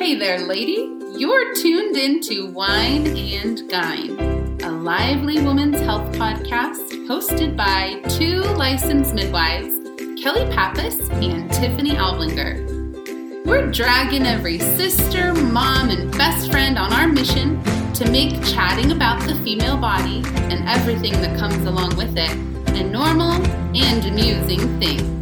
Hey there, lady. You're tuned into Wine and Gyne, a lively woman's health podcast hosted by two licensed midwives, Kelly Pappas and Tiffany Alblinger. We're dragging every sister, mom, and best friend on our mission to make chatting about the female body and everything that comes along with it a normal and amusing thing.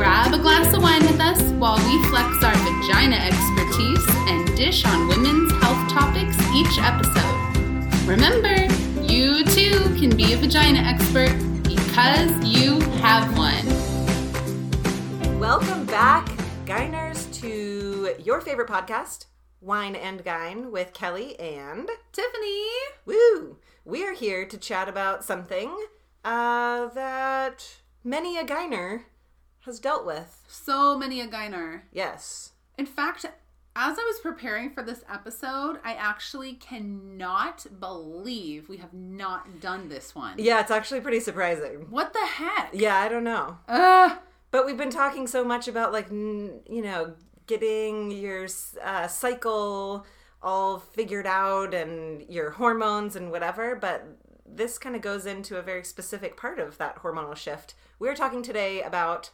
Grab a glass of wine with us while we flex our vagina expertise and dish on women's health topics each episode. Remember, you too can be a vagina expert because you have one. Welcome back, Gyners, to your favorite podcast, Wine and Gyne, with Kelly and Tiffany! Woo! We are here to chat about something uh, that many a Gyner has dealt with. So many a gyner. Yes. In fact, as I was preparing for this episode, I actually cannot believe we have not done this one. Yeah, it's actually pretty surprising. What the heck? Yeah, I don't know. Ugh. But we've been talking so much about, like, n- you know, getting your uh, cycle all figured out and your hormones and whatever. But this kind of goes into a very specific part of that hormonal shift. We're talking today about.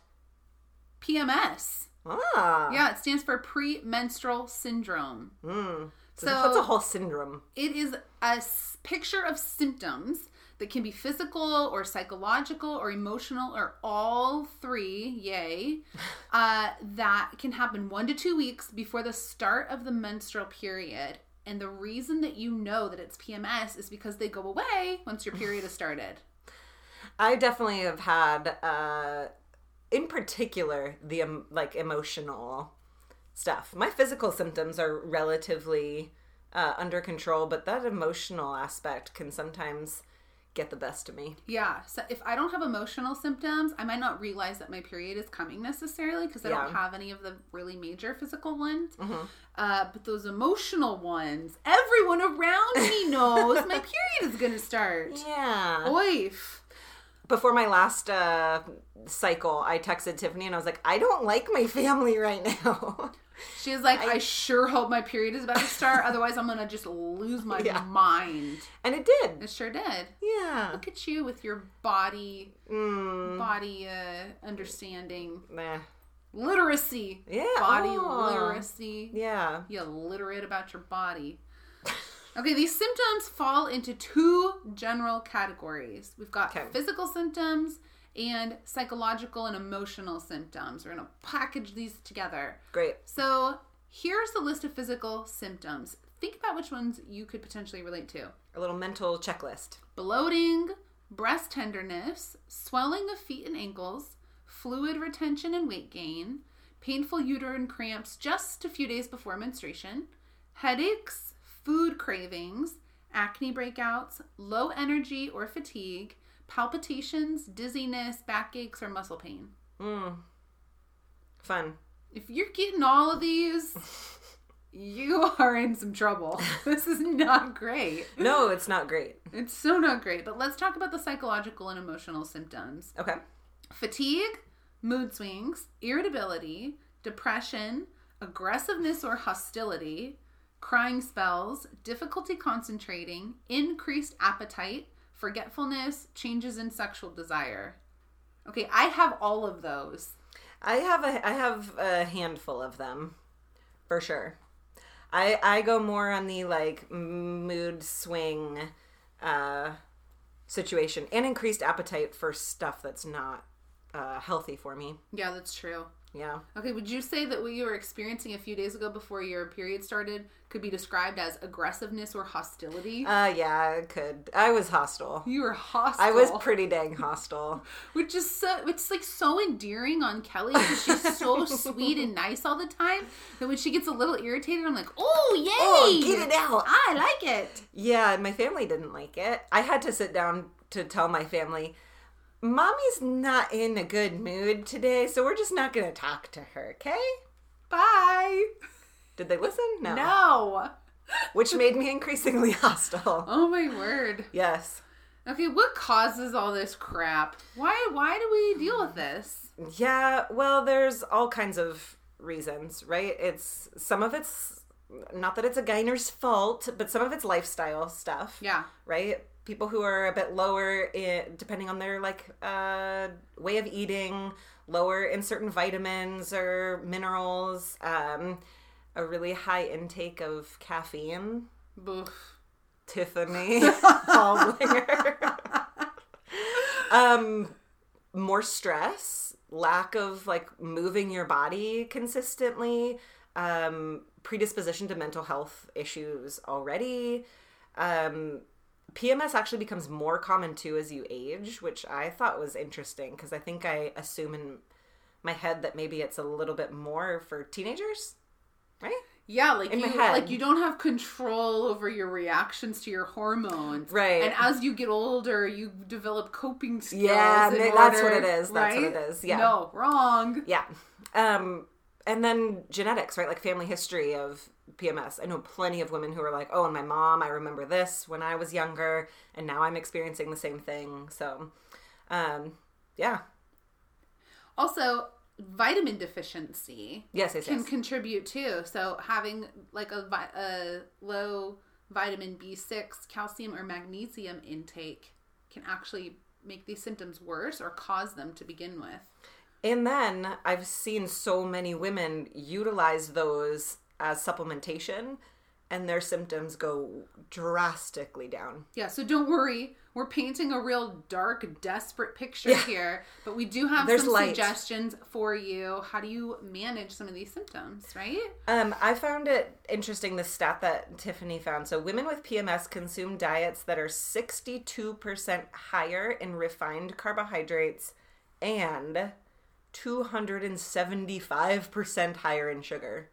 PMS. Ah. Yeah, it stands for premenstrual syndrome. Mm. So, that's a whole syndrome. It is a s- picture of symptoms that can be physical or psychological or emotional or all three, yay, uh, that can happen one to two weeks before the start of the menstrual period. And the reason that you know that it's PMS is because they go away once your period has started. I definitely have had, uh, in particular, the um, like emotional stuff. My physical symptoms are relatively uh, under control, but that emotional aspect can sometimes get the best of me. Yeah. So if I don't have emotional symptoms, I might not realize that my period is coming necessarily because I don't have any of the really major physical ones. Uh, but those emotional ones, everyone around me knows my period is going to start. Yeah. Oif. Before my last uh, cycle, I texted Tiffany and I was like, I don't like my family right now. She was like, I, sure hope my period is about to start. Otherwise, I'm going to just lose my Yeah. mind. and it did. It sure did. Yeah. Look at you with your body, Mm, body uh, understanding, meh. literacy, Yeah. body literacy. Yeah. You literate about your body. Okay, these symptoms fall into two general categories. We've got Okay. physical symptoms and psychological and emotional symptoms. We're going to package these together. Great. So, here's the list of physical symptoms. Think about which ones you could potentially relate to A little mental checklist. bloating, breast tenderness, swelling of feet and ankles, fluid retention and weight gain, painful uterine cramps just a few days before menstruation, headaches, food cravings, acne breakouts, low energy or fatigue, palpitations, dizziness, backaches, or muscle pain. Mm. Fun. If you're getting all of these, you are in some trouble. This is not great. No, it's not great. It's so not great. But let's talk about the psychological and emotional symptoms Okay. fatigue, mood swings, irritability, depression, aggressiveness or hostility, crying spells, difficulty concentrating, increased appetite, forgetfulness, changes in sexual desire. Okay, I have all of those. I have a I have a handful of them, for sure. I I go more on the like mood swing uh, situation and increased appetite for stuff that's not uh, healthy for me. Yeah, that's true. Yeah. Okay, would you say that what you were experiencing a few days ago before your period started could be described as aggressiveness or hostility? Uh yeah, I could. I was hostile. you were hostile. I was pretty dang hostile. which is so it's like so endearing on Kelly because she's so sweet and nice all the time that when she gets a little irritated, I'm like, oh yay, Oh, get it out. I like it. Yeah, my family didn't like it. I had to sit down to tell my family, Mommy's not in a good mood today, so we're just not going to talk to her, okay? Bye. Did they listen? No. No. Which made me increasingly hostile. Oh my word. Yes. Okay, what causes all this crap? Why why do we deal with this? Yeah, well, there's all kinds of reasons, right? It's some of it's not that it's a gyner's fault, but some of it's lifestyle stuff. Yeah. Right? People who are a bit lower, in, depending on their like uh, way of eating, lower in certain vitamins or minerals, um, a really high intake of caffeine. Boof. Tiffany um, more stress, lack of like moving your body consistently, um, predisposition to mental health issues already. Um, PMS actually becomes more common too as you age, which I thought was interesting because I think I assume in my head that maybe it's a little bit more for teenagers, right? Yeah, like In you head. like you don't have control over your reactions to your hormones. Right. And as you get older, you develop coping skills. Yeah, that's what it is. That's what it is. Yeah. No, wrong. Yeah. Um, and then genetics, right? Like family history of PMS. I know plenty of women who are like, oh, and my mom, I remember this when I was younger, and now I'm experiencing the same thing. So, um, yeah. Also, vitamin deficiency Yes, yes, can yes. contribute too. So having like a, vi- a low vitamin B6, calcium, or magnesium intake can actually make these symptoms worse or cause them to begin with. And then I've seen so many women utilize those as supplementation, and their symptoms go drastically down. Yeah, so don't worry. We're painting a real dark, desperate picture Yeah. here, but we do have There's some light. suggestions for you. How do you manage some of these symptoms, right? Um, I found it interesting the stat that Tiffany found. So, women with PMS consume diets that are 62% higher in refined carbohydrates and 275% higher in sugar.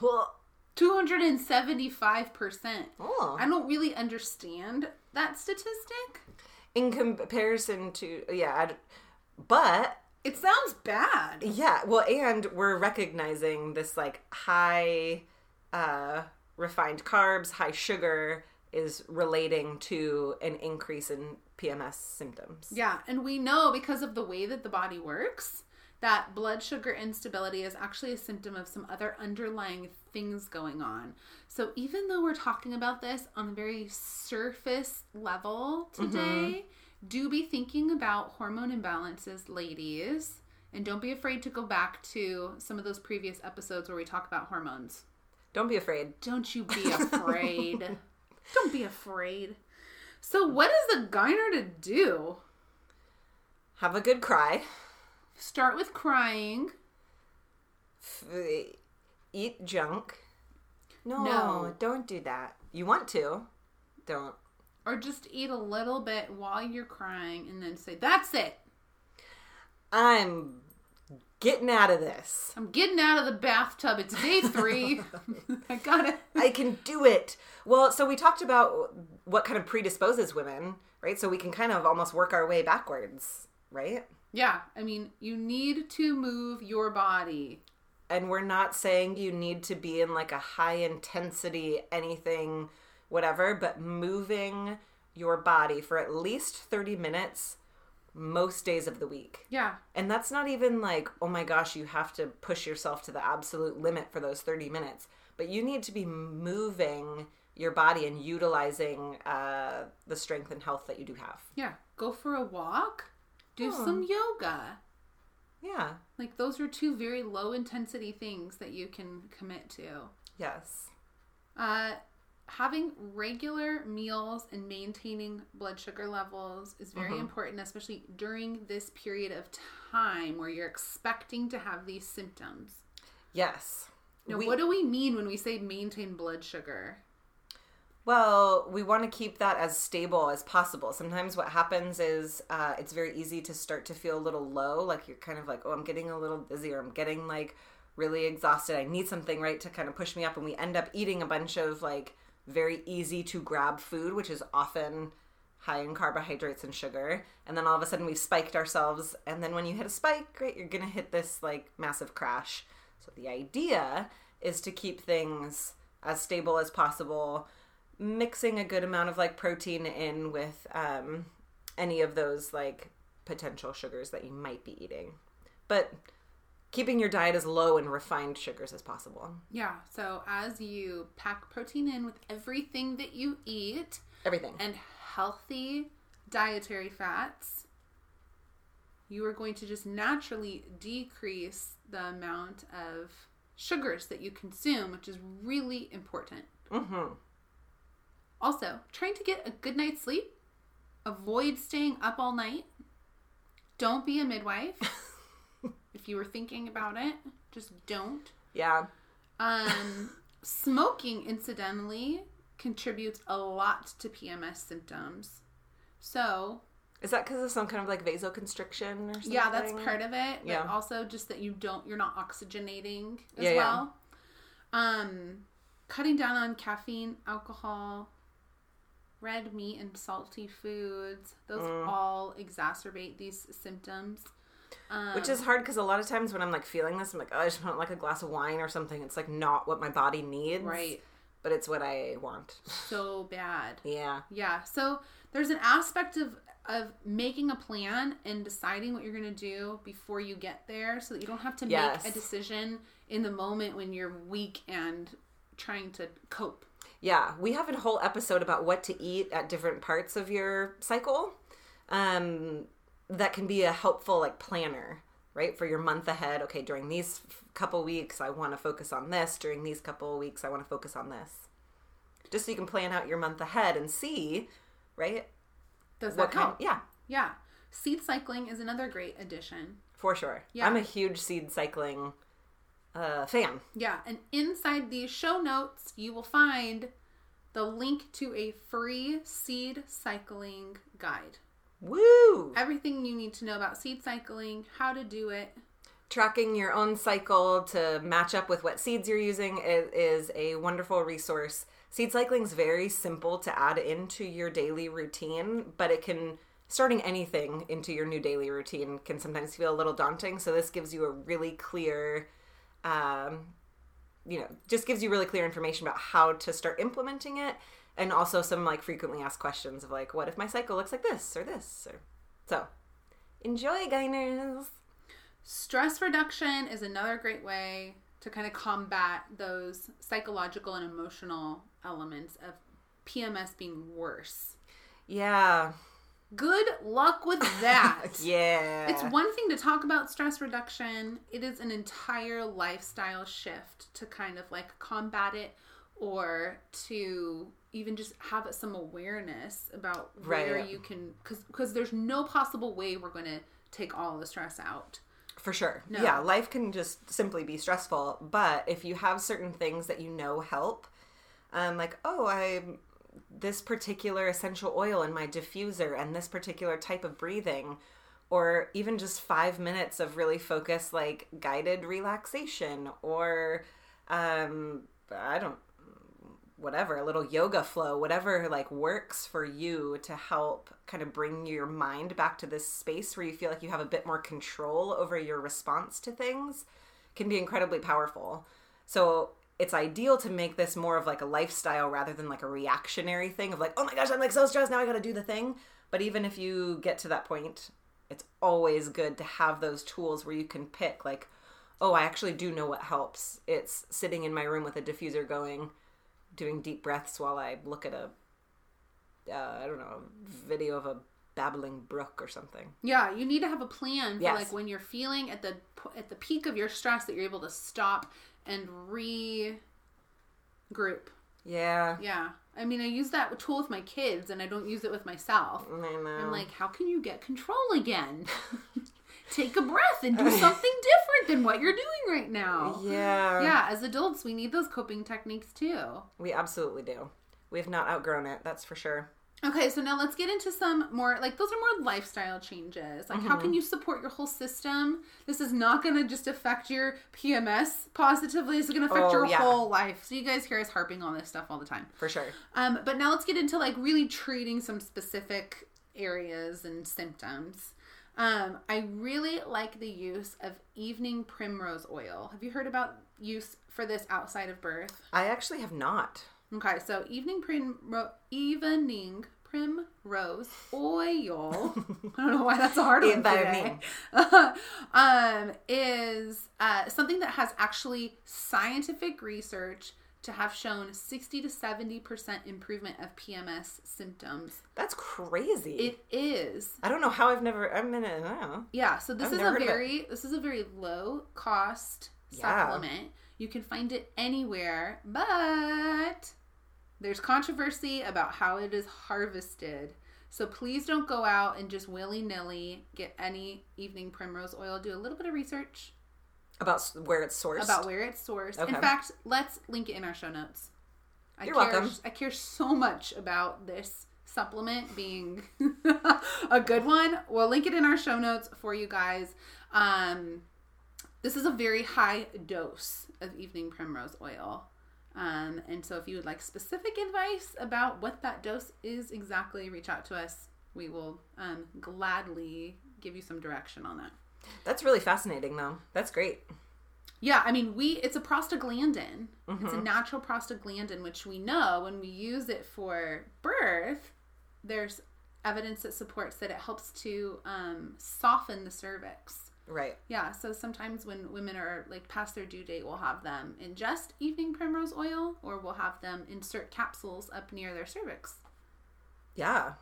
Well, 275%. Oh. I don't really understand that statistic. In comparison to, yeah, but It sounds bad. Yeah, well, and we're recognizing this like high uh, refined carbs, high sugar is relating to an increase in PMS symptoms. Yeah, and we know because of the way that the body works that blood sugar instability is actually a symptom of some other underlying things going on. So even though we're talking about this on a very surface level today, mm-hmm. do be thinking about hormone imbalances, ladies. And don't be afraid to go back to some of those previous episodes where we talk about hormones. Don't be afraid. Don't you be afraid. don't be afraid. So, what is the gyner to do? Have a good cry. Start with crying. F- eat junk. No, No. don't do that. You want to. Don't. Or just eat a little bit while you're crying and then say, That's it. I'm getting out of this. I'm getting out of the bathtub. It's day three. I got it. I can do it. Well, so we talked about what kind of predisposes women, right? So we can kind of almost work our way backwards, right? Yeah, I mean, you need to move your body. And we're not saying you need to be in like a high intensity anything, whatever, but moving your body for at least 30 minutes most days of the week. Yeah. And that's not even like, oh my gosh, you have to push yourself to the absolute limit for those 30 minutes. But you need to be moving your body and utilizing uh, the strength and health that you do have. Yeah. Go for a walk. Do some yoga. Yeah. Like, those are two very low intensity things that you can commit to. Yes. Uh, having regular meals and maintaining blood sugar levels is very important, especially during this period of time where you're expecting to have these symptoms. Yes. Now, We- what do we mean when we say maintain blood sugar? Well, we want to keep that as stable as possible. Sometimes what happens is uh, it's very easy to start to feel a little low, like you're kind of like, oh, I'm getting a little dizzy or I'm getting like really exhausted. I need something, right, to kind of push me up. And we end up eating a bunch of like very easy to grab food, which is often high in carbohydrates and sugar. And then all of a sudden we've spiked ourselves. And then when you hit a spike, right, you're to hit this like massive crash. So the idea is to keep things as stable as possible mixing a good amount of like protein in with um, any of those like potential sugars that you might be eating. But keeping your diet as low in refined sugars as possible. Yeah. So as you pack protein in with everything that you eat Everything. and healthy dietary fats, you are going to just naturally decrease the amount of sugars that you consume, which is really important. mm-hmm. Also, trying to get a good night's sleep. Avoid staying up all night. Don't be a midwife. if you were thinking about it, just don't. Yeah. Um, smoking, incidentally, contributes a lot to PMS symptoms. So, Is that because of some kind of like vasoconstriction or something? yeah, that's part of it. But Yeah. also just that you don't, you're not oxygenating as Yeah, yeah. well. Um, cutting down on caffeine, alcohol, red meat, and salty foods. Those Mm. all exacerbate these symptoms. Um, Which is hard because a lot of times when I'm like feeling this, I'm like, oh, I just want like a glass of wine or something. It's like not what my body needs. right But it's what I want. so bad. Yeah. Yeah. So there's an aspect of of making a plan and deciding what you're going to do before you get there so that you don't have to Yes. make a decision in the moment when you're weak and trying to cope. Yeah. We have a whole episode about what to eat at different parts of your cycle. Um, that can be a helpful like planner, right? For your month ahead. Okay, during these couple weeks, I want to focus on this. During these couple weeks, I want to focus on this. Just so you can plan out your month ahead and see, right? Does that What help? Yeah, Yeah. Seed cycling is another great addition. for sure. Yeah. I'm a huge seed cycling uh, fan. Yeah, and inside these show notes, you will find the link to a free seed cycling guide. Woo! Everything you need to know about seed cycling, how to do it. Tracking your own cycle to match up with what seeds you're using is, is a wonderful resource. Seed cycling is very simple to add into your daily routine, but it can starting anything into your new daily routine can sometimes feel a little daunting. So this gives you a really clear, um, you know, just gives you really clear information about how to start implementing it, and also some like frequently asked questions of like, what if my cycle looks like this or this or so. Enjoy, Gyners. Stress reduction is another great way to kind of combat those psychological and emotional elements of PMS being worse. Yeah. Good luck with that. Yeah. It's one thing to talk about stress reduction, it is an entire lifestyle shift to kind of like combat it or to even just have some awareness about where Right. you can cuz cuz there's no possible way we're going to take all the stress out. For sure. No. Yeah, life can just simply be stressful, but if you have certain things that you know help, um, like, oh, I this particular essential oil in my diffuser and this particular type of breathing, or even just five minutes of really focused, like guided relaxation, or um, I don't whatever, a little yoga flow, whatever like works for you to help kind of bring your mind back to this space where you feel like you have a bit more control over your response to things can be incredibly powerful. So it's ideal to make this more of like a lifestyle rather than like a reactionary thing of like, oh my gosh, I'm like so stressed now I gotta do the thing. But even if you get to that point, it's always good to have those tools where you can pick like, oh, I actually do know what helps. It's sitting in my room with a diffuser going, doing deep breaths while I look at a, uh, I don't know, a video of a babbling brook or something. Yeah, you need to have a plan for Yes. like when you're feeling at the at the peak of your stress that you're able to stop and regroup. Yeah. Yeah. I mean, I use that tool with my kids and I don't use it with myself. I know. I'm like, how can you get control again? Take a breath and do something different than what you're doing right now. yeah. Yeah, as adults, we need those coping techniques too. We absolutely do. We've not outgrown it, that's for sure. Okay, so now let's get into some more like those are more lifestyle changes. Like Mm-hmm. how can you support your whole system? This is not going to just affect your PMS positively. This is going to affect Oh, your yeah. whole life. So you guys hear us harping on this stuff all the time. For sure. Um, but now let's get into like really treating some specific areas and symptoms. Um, I really like the use of evening primrose oil. Have you heard about use for this outside of birth? I actually have not. Okay, so evening primrose evening primrose oil. I don't know why that's a hard one today. um, is uh, something that has actually scientific research to have shown 60 to 70% improvement of PMS symptoms. That's crazy. It is. I don't know how I've never. I'm in it. I. Yeah, so this I've is a very this is a very low cost Yeah. supplement. You can find it anywhere, but there's controversy about how it is harvested. So please don't go out and just willy nilly get any evening primrose oil. Do a little bit of research About where it's sourced. about where it's sourced. Okay. In fact, let's link it in our show notes. I You're care, welcome. I care so much about this supplement being a good one. We'll link it in our show notes for you guys. Um, this is a very high dose of evening primrose oil. Um, and so if you would like specific advice about what that dose is exactly, reach out to us. We will um, gladly give you some direction on that. That's really fascinating, though. That's great. Yeah, I mean, we it's a prostaglandin. It's a natural prostaglandin, which we know when we use it for birth, there's evidence that supports that it helps to um, soften the cervix. Right. Yeah, so sometimes when women are like past their due date, we'll have them ingest evening primrose oil, or we'll have them insert capsules up near their cervix. Yeah.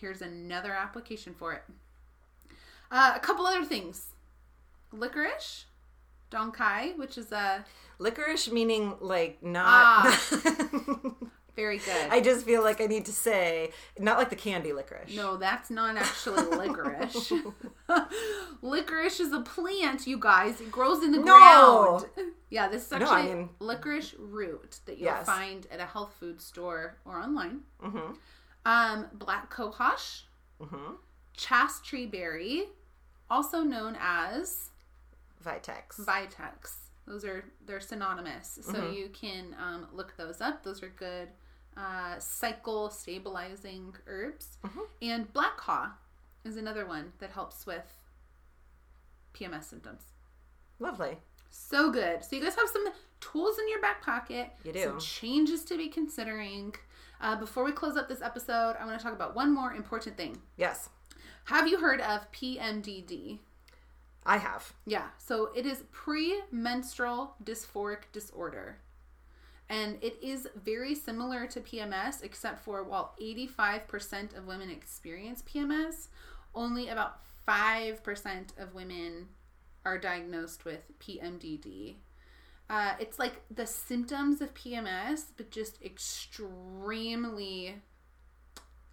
Here's another application for it. Uh, a couple other things: licorice, dong quai, which is a Licorice meaning like not. Ah. very good. I just feel like I need to say not like the candy licorice. No, that's not actually licorice. licorice is a plant, you guys. It grows in the No. ground. Yeah, this is No, actually I mean- licorice root that you'll Yes. find at a health food store or online. Mm-hmm. Um, black cohosh, Mm-hmm. berry, also known as Vitex. Vitex. Those are they're synonymous, so Mm-hmm. you can um, look those up. Those are good uh, cycle stabilizing herbs. Mm-hmm. And black haw is another one that helps with PMS symptoms. Lovely. So good. So you guys have some tools in your back pocket. You do. Some changes to be considering. Uh, before we close up this episode, I want to talk about one more important thing. Yes, Have you heard of PMDD? I have. Yeah, so it is premenstrual dysphoric disorder. And it is very similar to PMS, except for while 85% of women experience PMS, only about 5% of women are diagnosed with PMDD. Uh, it's like the symptoms of PMS, but just extremely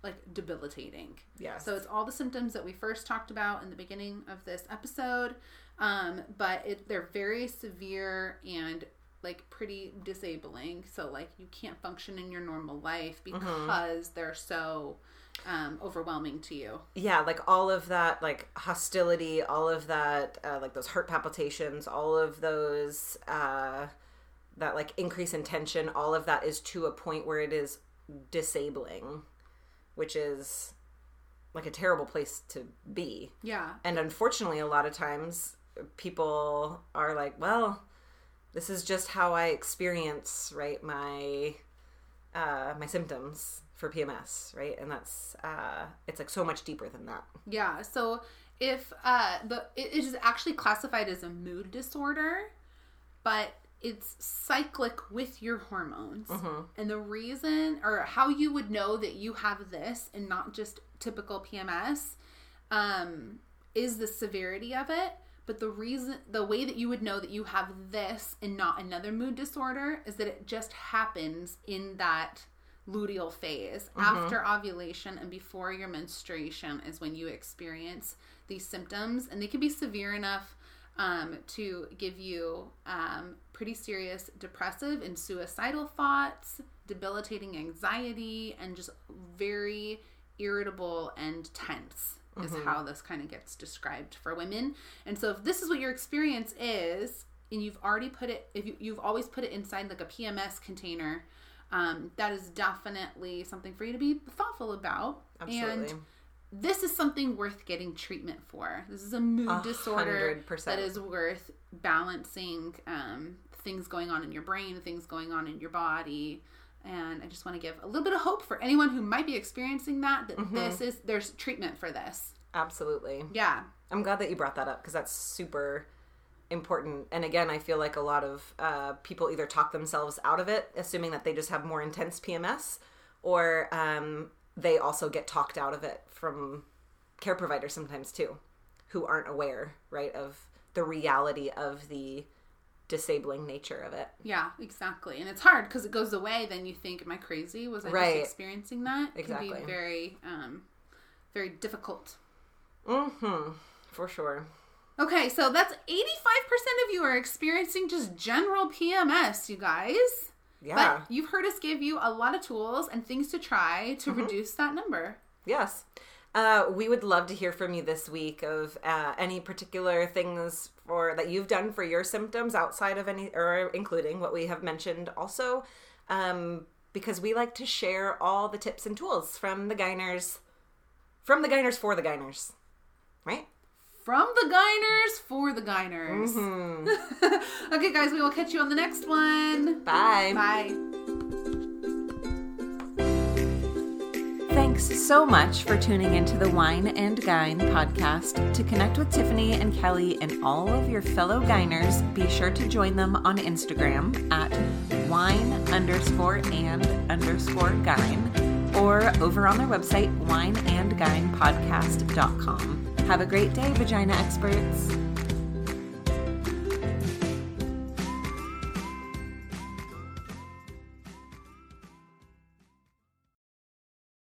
like debilitating. Yeah. So it's all the symptoms that we first talked about in the beginning of this episode, um, but it, they're very severe and like pretty disabling. So like you can't function in your normal life because they're so um, overwhelming to you. yeah, like all of that, like hostility, all of that, uh, like those heart palpitations, all of those, uh, that like increase in tension, all of that is to a point where it is disabling, which is like a terrible place to be. Yeah. And unfortunately, a lot of times people are like, well, this is just how I experience, right, my uh my symptoms for PMS, right? And that's uh it's like so much deeper than that. Yeah. So if uh the it is actually classified as a mood disorder, but it's cyclic with your hormones. And the reason or how you would know that you have this and not just typical PMS um is the severity of it. But the reason, the way that you would know that you have this and not another mood disorder is that it just happens in that luteal phase. After ovulation and before your menstruation is when you experience these symptoms and they can be severe enough um, to give you um, pretty serious depressive and suicidal thoughts debilitating anxiety and just very irritable and tense is how this kind of gets described for women. And so if this is what your experience is and you've already put it if you, you've always put it inside like a pms container um, that is definitely something for you to be thoughtful about. Absolutely. and this is something worth getting treatment for. This is a mood disorder hundred percent. that is worth balancing um, things going on in your brain things going on in your body And I just want to give a little bit of hope for anyone who might be experiencing that that Mm-hmm. this is there's treatment for this. Absolutely. Yeah. I'm glad that you brought that up because that's super important. And again, I feel like a lot of uh, people either talk themselves out of it, assuming that they just have more intense PMS, or um, they also get talked out of it from care providers sometimes too, who aren't aware, right, of the reality of the disabling nature of it. Yeah, exactly. And it's hard because it goes away. Then you think, "Am I crazy? Was I Right. just experiencing that?" It can be very, um, very difficult. Mm-hmm. For sure. Okay, so that's eighty-five percent of you are experiencing just general PMS, you guys. Yeah. But you've heard us give you a lot of tools and things to try to reduce that number. Yes. Uh, we would love to hear from you this week of uh, any particular things for that you've done for your symptoms outside of any or including what we have mentioned also um, because we like to share all the tips and tools from the Gyners from the Gyners for the Gyners right From the Gyners for the Gyners. okay, guys, we will catch you on the next one. bye Bye. Thanks so much for tuning into the Wine and Gyne podcast. To connect with Tiffany and Kelly and all of your fellow Gyners, be sure to join them on Instagram at wine underscore and underscore gyne or over on their website, wineandgynepodcast.com. Have a great day, vagina experts.